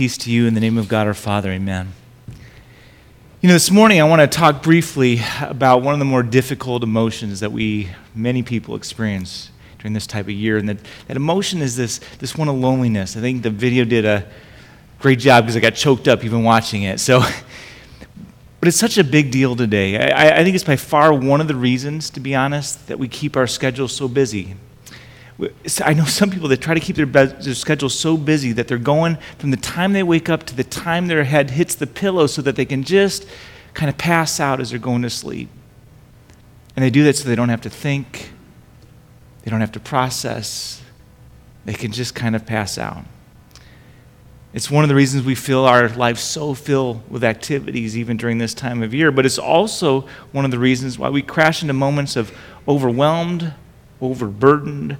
peace to you in the name of God our Father. Amen. You know, this morning I want to talk briefly about one of the more difficult emotions that we, many people, experience during this type of year. And that, that emotion is this, this one of loneliness. I think the video did a great job because I got choked up even watching it. So, but it's such a big deal today. I, I think it's by far one of the reasons, to be honest, that we keep our schedules so busy. I know some people that try to keep their, their schedule so busy that they're going from the time they wake up to the time their head hits the pillow so that they can just kind of pass out as they're going to sleep. And they do that so they don't have to think, they don't have to process, they can just kind of pass out. It's one of the reasons we feel our lives so filled with activities even during this time of year, but it's also one of the reasons why we crash into moments of overwhelmed, overburdened,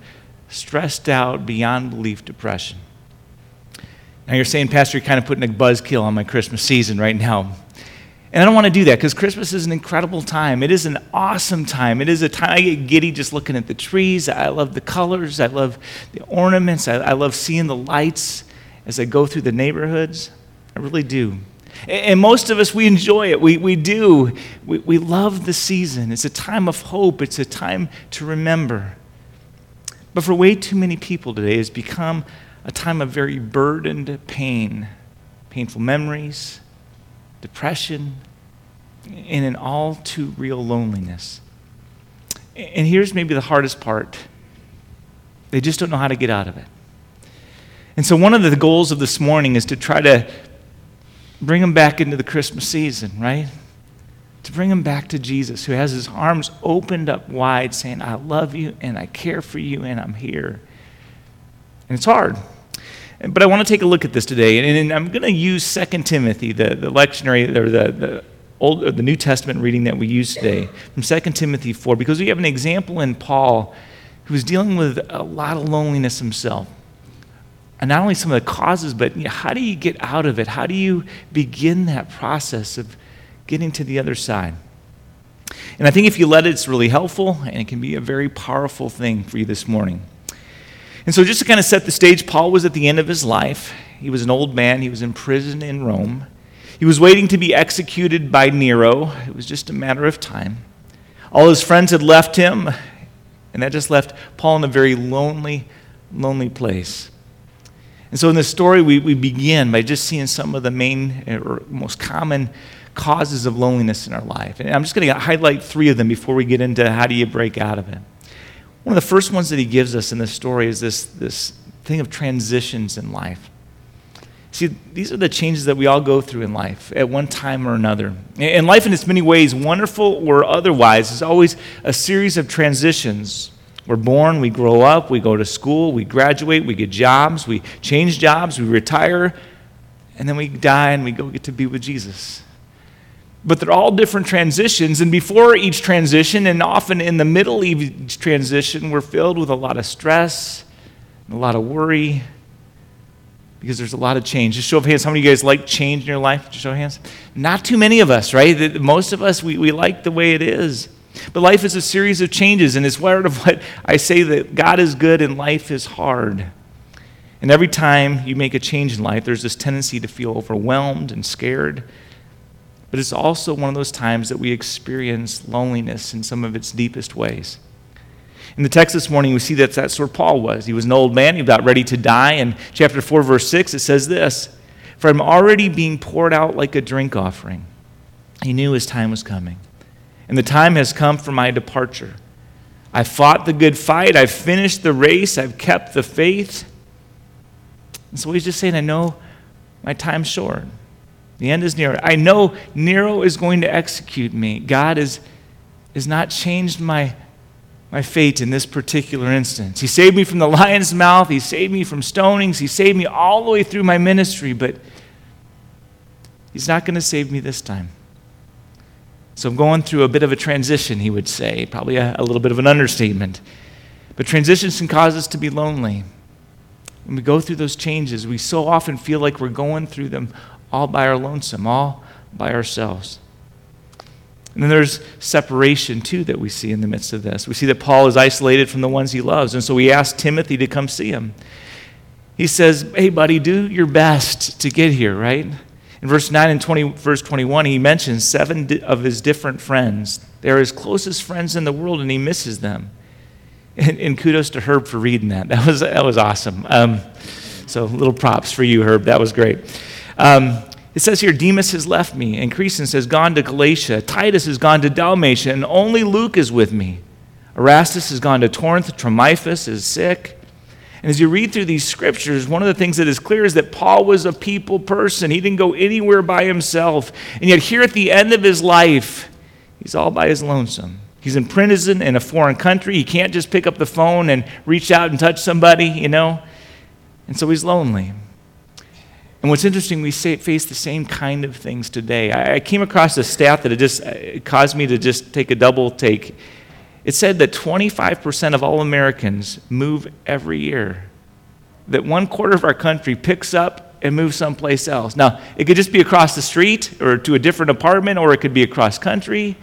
stressed out, beyond belief depression. Now you're saying, Pastor, you're kind of putting a buzzkill on my Christmas season right now. And I don't want to do that because Christmas is an incredible time. It is an awesome time. It is a time I get giddy just looking at the trees. I love the colors. I love the ornaments. I, I love seeing the lights as I go through the neighborhoods. I really do. And most of us, we enjoy it. We, we do. We, we love the season. It's a time of hope, it's a time to remember. But for way too many people today, it's become a time of very burdened pain, painful memories, depression, and an all too real loneliness. And here's maybe the hardest part they just don't know how to get out of it. And so, one of the goals of this morning is to try to bring them back into the Christmas season, right? To bring him back to Jesus, who has his arms opened up wide, saying, I love you and I care for you and I'm here. And it's hard. But I want to take a look at this today. And, I'm going to use 2 Timothy, the, the lectionary, or the, the, Old, or the New Testament reading that we use today, from 2 Timothy 4, because we have an example in Paul who was dealing with a lot of loneliness himself. And not only some of the causes, but you know, how do you get out of it? How do you begin that process of getting to the other side. And I think if you let it, it's really helpful and it can be a very powerful thing for you this morning. And so, just to kind of set the stage, Paul was at the end of his life. He was an old man, he was in prison in Rome. He was waiting to be executed by Nero. It was just a matter of time. All his friends had left him, and that just left Paul in a very lonely, lonely place. And so, in this story, we, we begin by just seeing some of the main or most common causes of loneliness in our life. And I'm just going to highlight three of them before we get into how do you break out of it. One of the first ones that he gives us in this story is this, this thing of transitions in life. See, these are the changes that we all go through in life at one time or another. And life, in its many ways, wonderful or otherwise, is always a series of transitions. We're born, we grow up, we go to school, we graduate, we get jobs, we change jobs, we retire, and then we die and we go get to be with Jesus but they're all different transitions. And before each transition, and often in the middle of each transition, we're filled with a lot of stress, a lot of worry, because there's a lot of change. Just show of hands, how many of you guys like change in your life? Just show of hands. Not too many of us, right? Most of us, we, we like the way it is. But life is a series of changes, and it's part of what I say that God is good and life is hard. And every time you make a change in life, there's this tendency to feel overwhelmed and scared but it's also one of those times that we experience loneliness in some of its deepest ways. In the text this morning, we see that that's where Paul was. He was an old man, he was about ready to die. In chapter 4, verse 6, it says this For I'm already being poured out like a drink offering. He knew his time was coming. And the time has come for my departure. I fought the good fight, I've finished the race, I've kept the faith. And so he's just saying, I know my time's short. The end is near. I know Nero is going to execute me. God is, has not changed my, my fate in this particular instance. He saved me from the lion's mouth. He saved me from stonings. He saved me all the way through my ministry, but He's not going to save me this time. So I'm going through a bit of a transition, he would say, probably a, a little bit of an understatement. But transitions can cause us to be lonely. When we go through those changes, we so often feel like we're going through them all by our lonesome, all by ourselves. And then there's separation, too, that we see in the midst of this. We see that Paul is isolated from the ones he loves. And so he asked Timothy to come see him. he says, Hey, buddy, do your best to get here, right? In verse 9 and 20, verse 21, he mentions seven of his different friends. They're his closest friends in the world, and he misses them. And, and kudos to Herb for reading that. That was, that was awesome. Um, so, little props for you, Herb. That was great. Um, it says here, Demas has left me, and Crescens has gone to Galatia. Titus has gone to Dalmatia, and only Luke is with me. Erastus has gone to Corinth. Trophimus is sick. And as you read through these scriptures, one of the things that is clear is that Paul was a people person. He didn't go anywhere by himself. And yet, here at the end of his life, he's all by his lonesome. He's in prison in a foreign country. He can't just pick up the phone and reach out and touch somebody, you know? And so he's lonely. And what's interesting, we face the same kind of things today. I, came across a stat that it just uh, it caused me to just take a double take. It said that 25% of all Americans move every year. That one quarter of our country picks up and moves someplace else. Now, it could just be across the street or to a different apartment or it could be across country.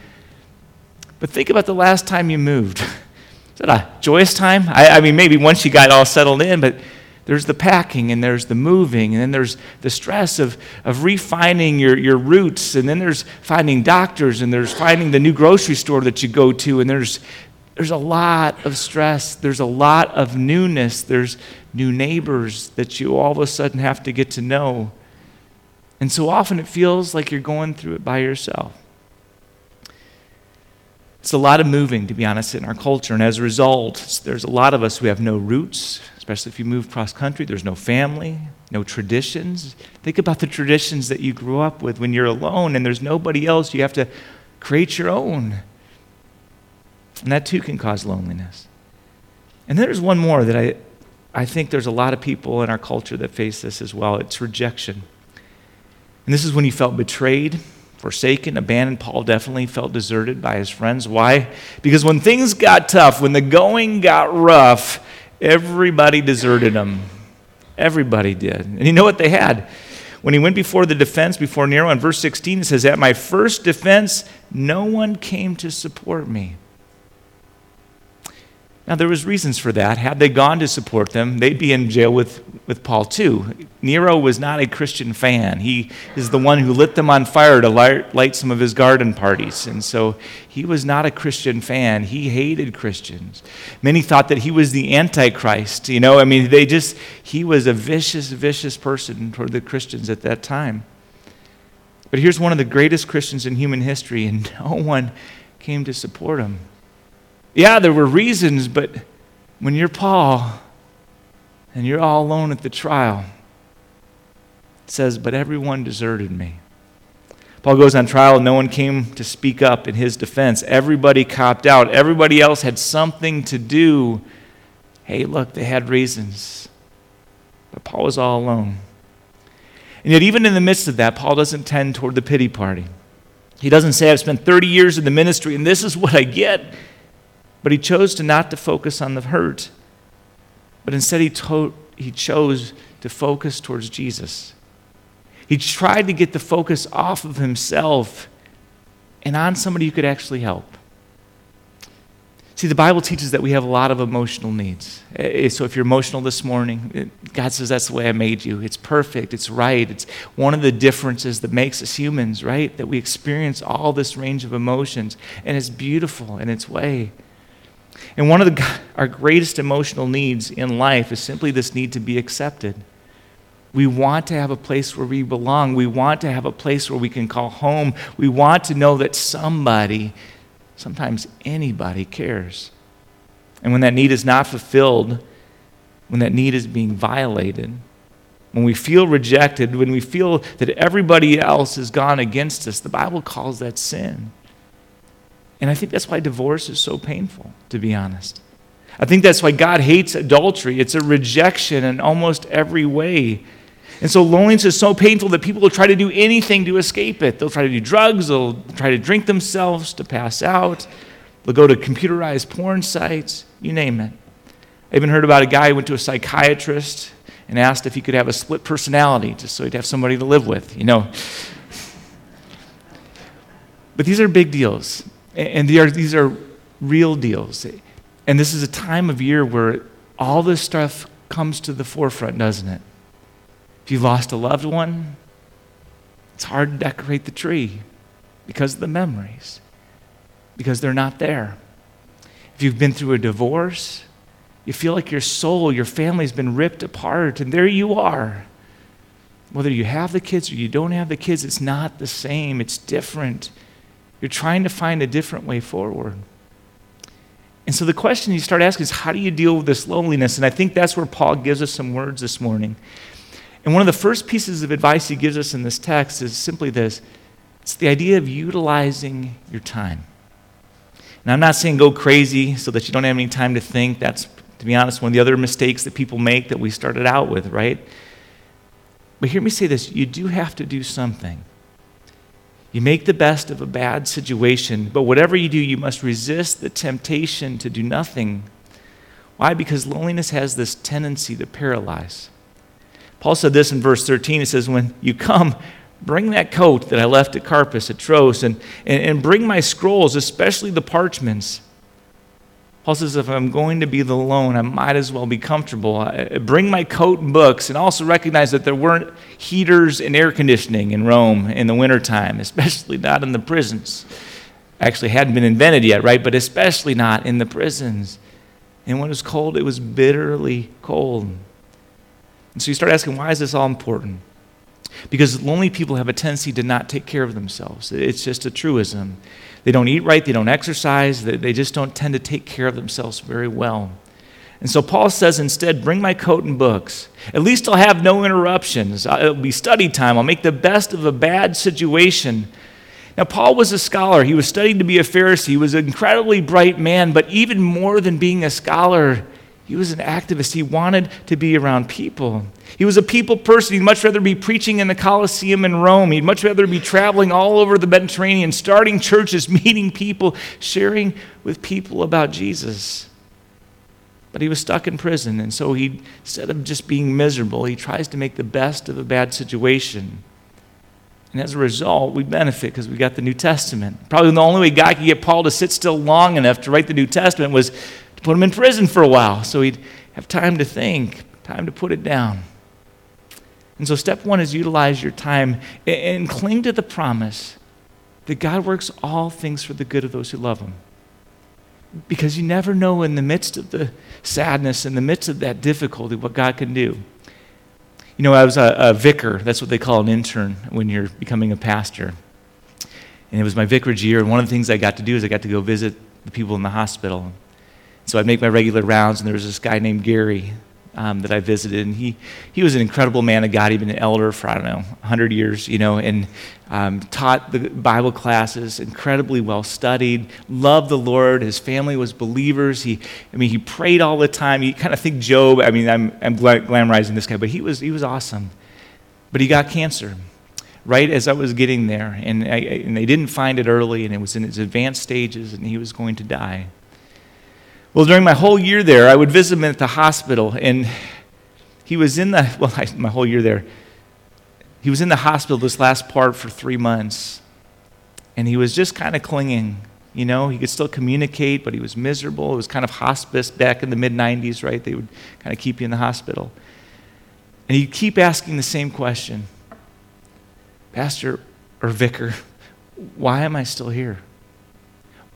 But think about the last time you moved. Is that a joyous time? I, I mean, maybe once you got all settled in, but there's the packing and there's the moving and then there's the stress of, of refining your, your roots and then there's finding doctors and there's finding the new grocery store that you go to and there's, there's a lot of stress there's a lot of newness there's new neighbors that you all of a sudden have to get to know and so often it feels like you're going through it by yourself it's a lot of moving, to be honest, in our culture. And as a result, there's a lot of us who have no roots, especially if you move cross country. There's no family, no traditions. Think about the traditions that you grew up with when you're alone and there's nobody else. You have to create your own. And that too can cause loneliness. And there's one more that I, I think there's a lot of people in our culture that face this as well it's rejection. And this is when you felt betrayed forsaken, abandoned. Paul definitely felt deserted by his friends. Why? Because when things got tough, when the going got rough, everybody deserted him. Everybody did. And you know what they had? When he went before the defense, before Nero, in verse 16, it says, At my first defense, no one came to support me. Now, there was reasons for that. Had they gone to support them, they'd be in jail with, with Paul too. Nero was not a Christian fan. He is the one who lit them on fire to light, light some of his garden parties. And so he was not a Christian fan. He hated Christians. Many thought that he was the Antichrist. You know, I mean, they just, he was a vicious, vicious person toward the Christians at that time. But here's one of the greatest Christians in human history, and no one came to support him. Yeah, there were reasons, but when you're Paul and you're all alone at the trial, it says, But everyone deserted me. Paul goes on trial, and no one came to speak up in his defense. Everybody copped out. Everybody else had something to do. Hey, look, they had reasons. But Paul was all alone. And yet, even in the midst of that, Paul doesn't tend toward the pity party. He doesn't say, I've spent 30 years in the ministry, and this is what I get. But he chose to not to focus on the hurt, but instead he, to- he chose to focus towards Jesus. He tried to get the focus off of himself and on somebody who could actually help. See, the Bible teaches that we have a lot of emotional needs. Eh, eh, so if you're emotional this morning, eh, God says that's the way I made you. It's perfect, it's right. It's one of the differences that makes us humans, right? That we experience all this range of emotions, and it's beautiful in its way. And one of the, our greatest emotional needs in life is simply this need to be accepted. We want to have a place where we belong. We want to have a place where we can call home. We want to know that somebody, sometimes anybody, cares. And when that need is not fulfilled, when that need is being violated, when we feel rejected, when we feel that everybody else has gone against us, the Bible calls that sin. And I think that's why divorce is so painful, to be honest. I think that's why God hates adultery. It's a rejection in almost every way. And so loneliness is so painful that people will try to do anything to escape it. They'll try to do drugs, they'll try to drink themselves to pass out, they'll go to computerized porn sites, you name it. I even heard about a guy who went to a psychiatrist and asked if he could have a split personality just so he'd have somebody to live with, you know. But these are big deals. And are, these are real deals. And this is a time of year where all this stuff comes to the forefront, doesn't it? If you lost a loved one, it's hard to decorate the tree because of the memories, because they're not there. If you've been through a divorce, you feel like your soul, your family's been ripped apart, and there you are. Whether you have the kids or you don't have the kids, it's not the same, it's different. You're trying to find a different way forward. And so the question you start asking is how do you deal with this loneliness? And I think that's where Paul gives us some words this morning. And one of the first pieces of advice he gives us in this text is simply this it's the idea of utilizing your time. And I'm not saying go crazy so that you don't have any time to think. That's, to be honest, one of the other mistakes that people make that we started out with, right? But hear me say this you do have to do something. You make the best of a bad situation, but whatever you do, you must resist the temptation to do nothing. Why? Because loneliness has this tendency to paralyze. Paul said this in verse 13. He says, When you come, bring that coat that I left at Carpus, at Troas, and, and, and bring my scrolls, especially the parchments Paul says, if I'm going to be alone, I might as well be comfortable. I bring my coat and books, and also recognize that there weren't heaters and air conditioning in Rome in the wintertime, especially not in the prisons. Actually, hadn't been invented yet, right? But especially not in the prisons. And when it was cold, it was bitterly cold. And so you start asking, why is this all important? Because lonely people have a tendency to not take care of themselves. It's just a truism. They don't eat right, they don't exercise, they, just don't tend to take care of themselves very well. And so Paul says instead, bring my coat and books. At least I'll have no interruptions. It'll be study time. I'll make the best of a bad situation. Now, Paul was a scholar. He was studying to be a Pharisee. He was an incredibly bright man, but even more than being a scholar, he was an activist. He wanted to be around people. He was a people person. He'd much rather be preaching in the Colosseum in Rome. He'd much rather be traveling all over the Mediterranean, starting churches, meeting people, sharing with people about Jesus. But he was stuck in prison, and so he, instead of just being miserable, he tries to make the best of a bad situation. And as a result, we benefit because we got the New Testament. Probably the only way God could get Paul to sit still long enough to write the New Testament was to put him in prison for a while so he'd have time to think, time to put it down. And so, step one is utilize your time and cling to the promise that God works all things for the good of those who love Him. Because you never know in the midst of the sadness, in the midst of that difficulty, what God can do. You know, I was a, a vicar, that's what they call an intern when you're becoming a pastor. And it was my vicarage year, and one of the things I got to do is I got to go visit the people in the hospital. So I'd make my regular rounds, and there was this guy named Gary um, that I visited, and he, he was an incredible man of God. He'd been an elder for, I don't know, 100 years, you know, and um, taught the Bible classes, incredibly well studied, loved the Lord. His family was believers. He, I mean, he prayed all the time. You kind of think Job, I mean, I'm, I'm glamorizing this guy, but he was, he was awesome. But he got cancer right as I was getting there, and, I, and they didn't find it early, and it was in its advanced stages, and he was going to die. Well, during my whole year there, I would visit him at the hospital, and he was in the, well, I, my whole year there, he was in the hospital this last part for three months, and he was just kind of clinging. You know, he could still communicate, but he was miserable. It was kind of hospice back in the mid 90s, right? They would kind of keep you in the hospital. And he'd keep asking the same question Pastor or Vicar, why am I still here?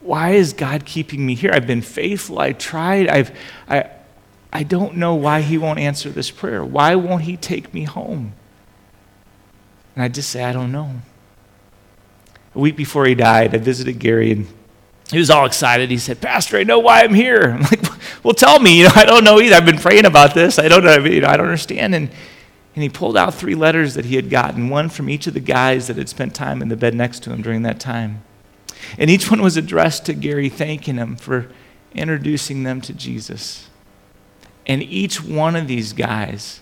Why is God keeping me here? I've been faithful. I tried. I've, I, I don't know why He won't answer this prayer. Why won't He take me home? And I just say, I don't know. A week before he died, I visited Gary and he was all excited. He said, Pastor, I know why I'm here. I'm like, well, tell me. You know, I don't know either. I've been praying about this. I don't know. You know, I don't understand. And, and he pulled out three letters that he had gotten, one from each of the guys that had spent time in the bed next to him during that time. And each one was addressed to Gary, thanking him for introducing them to Jesus. And each one of these guys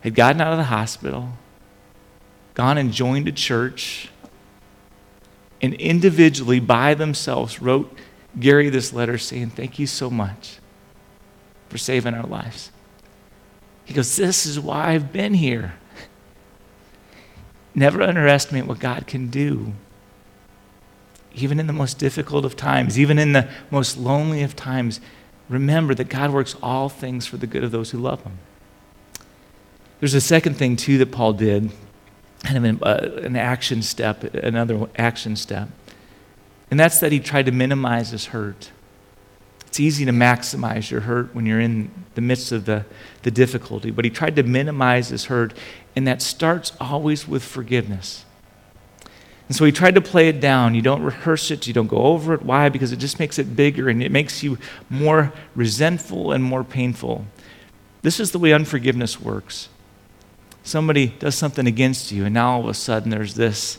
had gotten out of the hospital, gone and joined a church, and individually by themselves wrote Gary this letter saying, Thank you so much for saving our lives. He goes, This is why I've been here. Never underestimate what God can do even in the most difficult of times, even in the most lonely of times, remember that God works all things for the good of those who love Him. There's a second thing, too, that Paul did, kind of an, uh, an action step, another action step. And that's that he tried to minimize his hurt. It's easy to maximize your hurt when you're in the midst of the, the difficulty, but he tried to minimize his hurt, and that starts always with forgiveness. And so he tried to play it down. You don't rehearse it, you don't go over it. Why? Because it just makes it bigger and it makes you more resentful and more painful. This is the way unforgiveness works. Somebody does something against you, and now all of a sudden there's this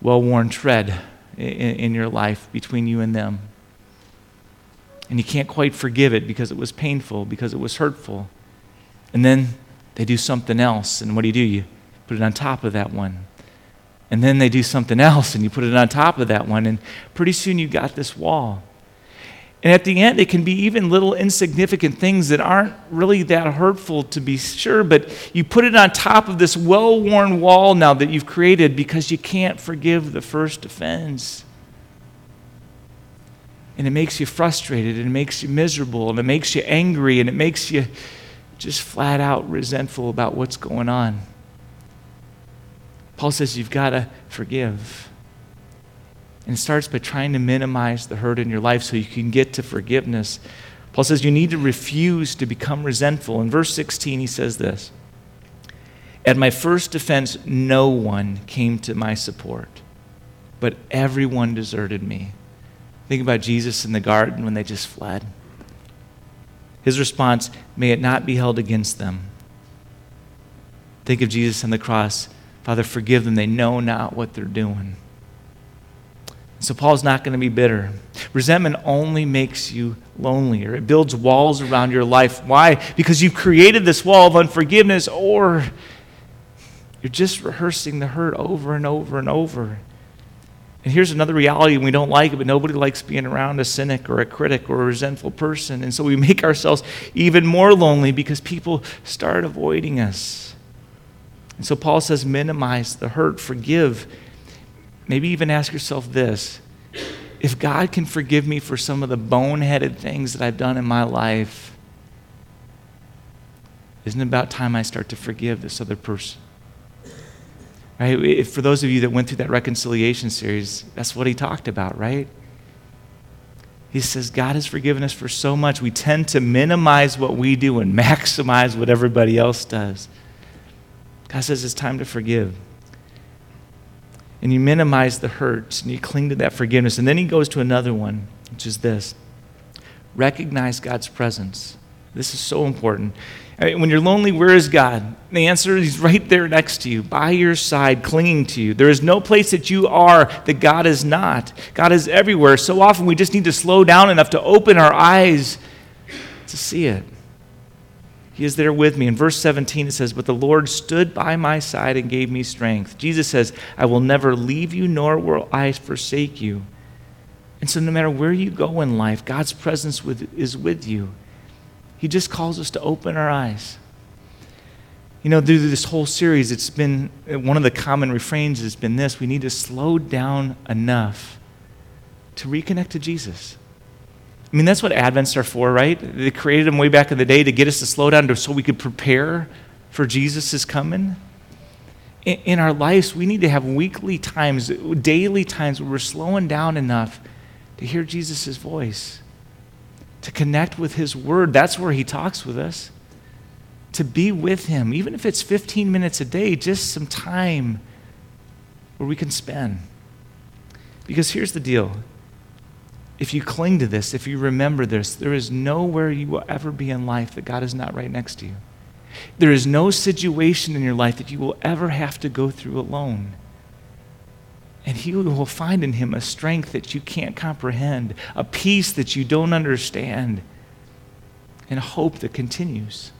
well worn tread in, in your life between you and them. And you can't quite forgive it because it was painful, because it was hurtful. And then they do something else, and what do you do? You put it on top of that one. And then they do something else, and you put it on top of that one, and pretty soon you've got this wall. And at the end, it can be even little insignificant things that aren't really that hurtful to be sure, but you put it on top of this well worn wall now that you've created because you can't forgive the first offense. And it makes you frustrated, and it makes you miserable, and it makes you angry, and it makes you just flat out resentful about what's going on. Paul says you've got to forgive. And it starts by trying to minimize the hurt in your life so you can get to forgiveness. Paul says you need to refuse to become resentful. In verse 16, he says this At my first defense, no one came to my support, but everyone deserted me. Think about Jesus in the garden when they just fled. His response, may it not be held against them. Think of Jesus on the cross. Father, forgive them. They know not what they're doing. So Paul's not going to be bitter. Resentment only makes you lonelier. It builds walls around your life. Why? Because you've created this wall of unforgiveness, or you're just rehearsing the hurt over and over and over. And here's another reality, and we don't like it, but nobody likes being around a cynic or a critic or a resentful person. And so we make ourselves even more lonely because people start avoiding us. And so Paul says, minimize the hurt, forgive maybe even ask yourself this if God can forgive me for some of the boneheaded things that I've done in my life, isn't it about time I start to forgive this other person? Right? If, for those of you that went through that reconciliation series, that's what he talked about, right? He says, God has forgiven us for so much. We tend to minimize what we do and maximize what everybody else does. God says it's time to forgive and you minimize the hurts and you cling to that forgiveness. And then he goes to another one, which is this recognize God's presence. This is so important. When you're lonely, where is God? The answer is He's right there next to you, by your side, clinging to you. There is no place that you are that God is not. God is everywhere. So often we just need to slow down enough to open our eyes to see it. He is there with me. In verse 17, it says, But the Lord stood by my side and gave me strength. Jesus says, I will never leave you, nor will I forsake you. And so, no matter where you go in life, God's presence with, is with you. He just calls us to open our eyes. You know, through this whole series, it's been one of the common refrains has been this we need to slow down enough to reconnect to Jesus. I mean, that's what Advents are for, right? They created them way back in the day to get us to slow down to, so we could prepare for Jesus' coming. In, in our lives, we need to have weekly times, daily times where we're slowing down enough to hear Jesus' voice, to connect with His Word. That's where He talks with us. To be with Him, even if it's 15 minutes a day, just some time where we can spend. Because here's the deal if you cling to this, if you remember this, there is nowhere you will ever be in life that God is not right next to you. There is no situation in your life that you will ever have to go through alone. And He will find in Him a strength that you can't comprehend, a peace that you don't understand, and hope that continues.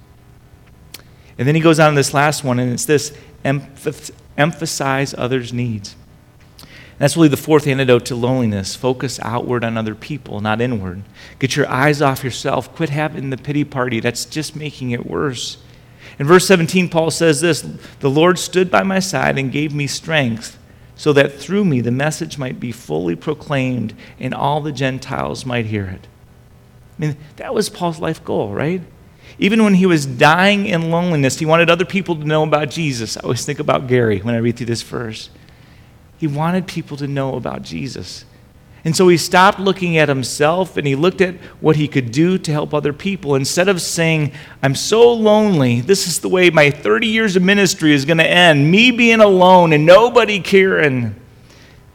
And then He goes on to this last one, and it's this emphasize others' needs. That's really the fourth antidote to loneliness. Focus outward on other people, not inward. Get your eyes off yourself. Quit having the pity party. That's just making it worse. In verse 17, Paul says this The Lord stood by my side and gave me strength, so that through me the message might be fully proclaimed and all the Gentiles might hear it. I mean, that was Paul's life goal, right? Even when he was dying in loneliness, he wanted other people to know about Jesus. I always think about Gary when I read through this verse. He wanted people to know about Jesus. And so he stopped looking at himself and he looked at what he could do to help other people. Instead of saying, I'm so lonely, this is the way my 30 years of ministry is going to end, me being alone and nobody caring.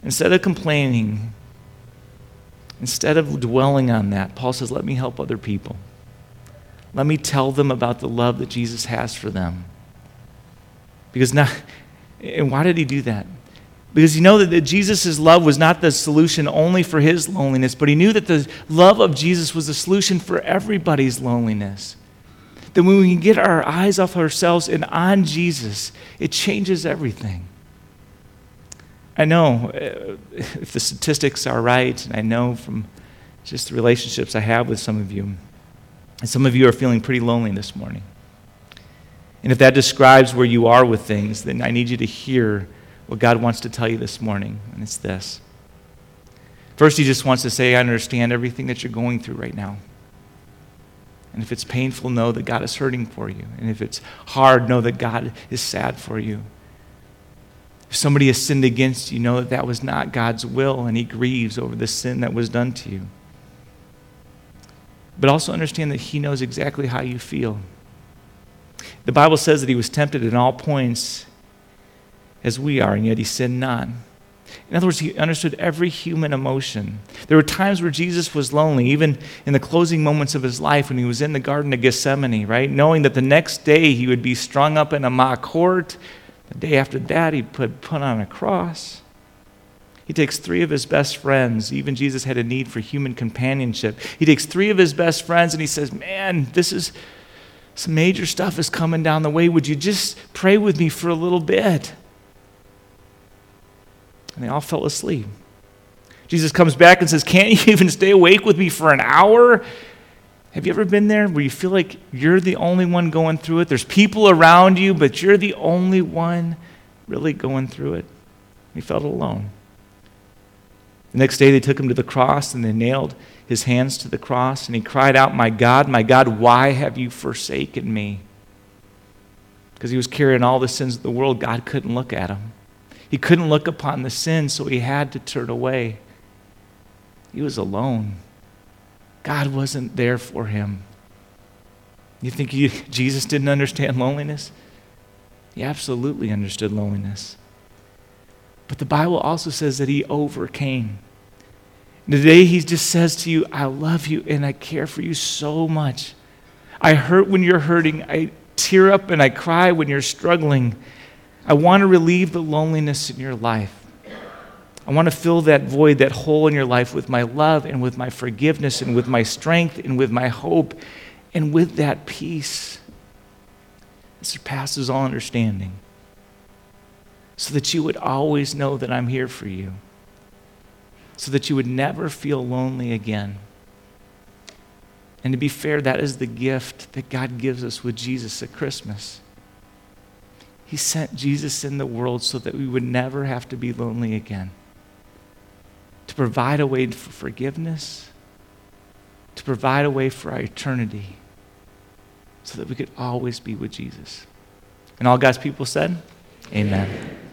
Instead of complaining, instead of dwelling on that, Paul says, Let me help other people. Let me tell them about the love that Jesus has for them. Because now, and why did he do that? Because you know that, that Jesus' love was not the solution only for his loneliness, but he knew that the love of Jesus was the solution for everybody's loneliness. That when we can get our eyes off ourselves and on Jesus, it changes everything. I know uh, if the statistics are right, and I know from just the relationships I have with some of you, and some of you are feeling pretty lonely this morning. And if that describes where you are with things, then I need you to hear what God wants to tell you this morning, and it's this. First, He just wants to say, I understand everything that you're going through right now. And if it's painful, know that God is hurting for you. And if it's hard, know that God is sad for you. If somebody has sinned against you, know that that was not God's will, and He grieves over the sin that was done to you. But also understand that He knows exactly how you feel. The Bible says that He was tempted in all points as we are, and yet he sinned not. In other words, he understood every human emotion. There were times where Jesus was lonely, even in the closing moments of his life when he was in the Garden of Gethsemane, right? Knowing that the next day he would be strung up in a mock court. The day after that, he'd put, put on a cross. He takes three of his best friends. Even Jesus had a need for human companionship. He takes three of his best friends and he says, Man, this is some major stuff is coming down the way. Would you just pray with me for a little bit? And they all fell asleep. Jesus comes back and says, Can't you even stay awake with me for an hour? Have you ever been there where you feel like you're the only one going through it? There's people around you, but you're the only one really going through it. He felt alone. The next day, they took him to the cross and they nailed his hands to the cross, and he cried out, My God, my God, why have you forsaken me? Because he was carrying all the sins of the world, God couldn't look at him. He couldn't look upon the sin, so he had to turn away. He was alone. God wasn't there for him. You think he, Jesus didn't understand loneliness? He absolutely understood loneliness. But the Bible also says that he overcame. Today, he just says to you, I love you and I care for you so much. I hurt when you're hurting. I tear up and I cry when you're struggling. I want to relieve the loneliness in your life. I want to fill that void, that hole in your life with my love and with my forgiveness and with my strength and with my hope and with that peace that surpasses all understanding. So that you would always know that I'm here for you. So that you would never feel lonely again. And to be fair, that is the gift that God gives us with Jesus at Christmas. He sent Jesus in the world so that we would never have to be lonely again. To provide a way for forgiveness, to provide a way for our eternity, so that we could always be with Jesus. And all God's people said, Amen. Amen.